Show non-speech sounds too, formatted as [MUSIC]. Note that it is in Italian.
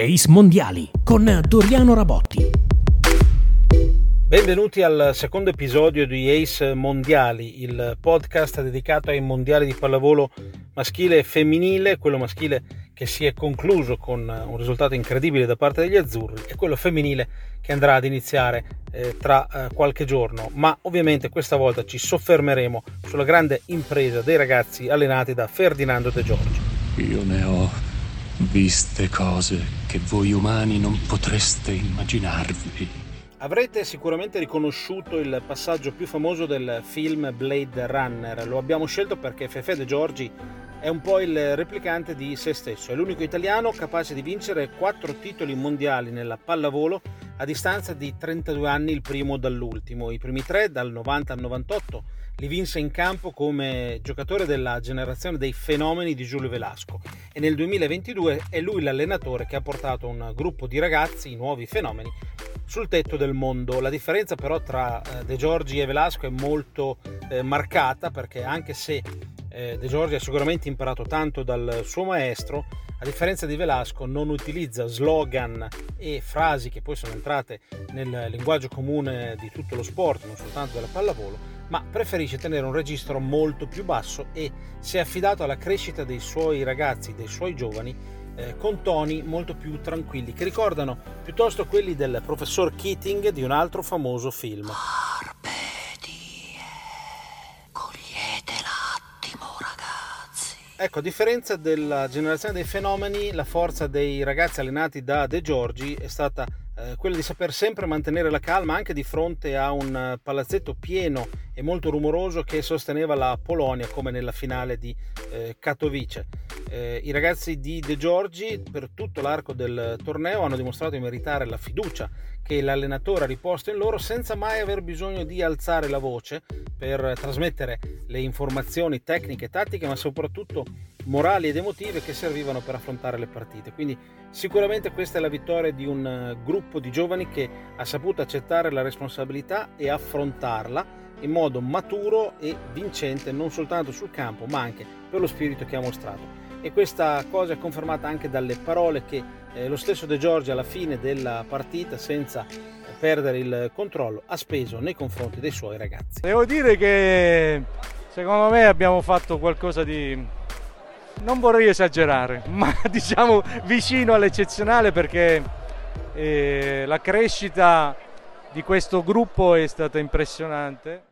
Ace Mondiali con Doriano Rabotti. Benvenuti al secondo episodio di Ace Mondiali, il podcast dedicato ai mondiali di pallavolo maschile e femminile, quello maschile che si è concluso con un risultato incredibile da parte degli azzurri e quello femminile che andrà ad iniziare eh, tra eh, qualche giorno, ma ovviamente questa volta ci soffermeremo sulla grande impresa dei ragazzi allenati da Ferdinando De Giorgi. Io ne ho viste cose che voi umani non potreste immaginarvi. Avrete sicuramente riconosciuto il passaggio più famoso del film Blade Runner. Lo abbiamo scelto perché Fefe De Giorgi è un po' il replicante di se stesso. È l'unico italiano capace di vincere quattro titoli mondiali nella pallavolo a distanza di 32 anni il primo dall'ultimo. I primi tre dal 90 al 98 li vinse in campo come giocatore della generazione dei fenomeni di Giulio Velasco e nel 2022 è lui l'allenatore che ha portato un gruppo di ragazzi, nuovi fenomeni, sul tetto del mondo. La differenza però tra eh, De Giorgi e Velasco è molto eh, marcata perché anche se De Giorgi ha sicuramente imparato tanto dal suo maestro, a differenza di Velasco non utilizza slogan e frasi che poi sono entrate nel linguaggio comune di tutto lo sport, non soltanto della pallavolo, ma preferisce tenere un registro molto più basso e si è affidato alla crescita dei suoi ragazzi, dei suoi giovani, eh, con toni molto più tranquilli, che ricordano piuttosto quelli del professor Keating di un altro famoso film. Ecco, a differenza della generazione dei fenomeni, la forza dei ragazzi allenati da De Giorgi è stata eh, quella di saper sempre mantenere la calma anche di fronte a un eh, palazzetto pieno e molto rumoroso che sosteneva la Polonia come nella finale di eh, Katowice. Eh, I ragazzi di De Giorgi per tutto l'arco del torneo hanno dimostrato di meritare la fiducia che l'allenatore ha riposto in loro senza mai aver bisogno di alzare la voce per trasmettere le informazioni tecniche tattiche, ma soprattutto morali ed emotive che servivano per affrontare le partite. Quindi sicuramente questa è la vittoria di un eh, gruppo di giovani che ha saputo accettare la responsabilità e affrontarla in modo maturo e vincente non soltanto sul campo ma anche per lo spirito che ha mostrato. E questa cosa è confermata anche dalle parole che eh, lo stesso De Giorgi alla fine della partita, senza perdere il controllo, ha speso nei confronti dei suoi ragazzi. Devo dire che secondo me abbiamo fatto qualcosa di non vorrei esagerare, [LAUGHS] ma diciamo vicino all'eccezionale perché eh, la crescita di questo gruppo è stata impressionante.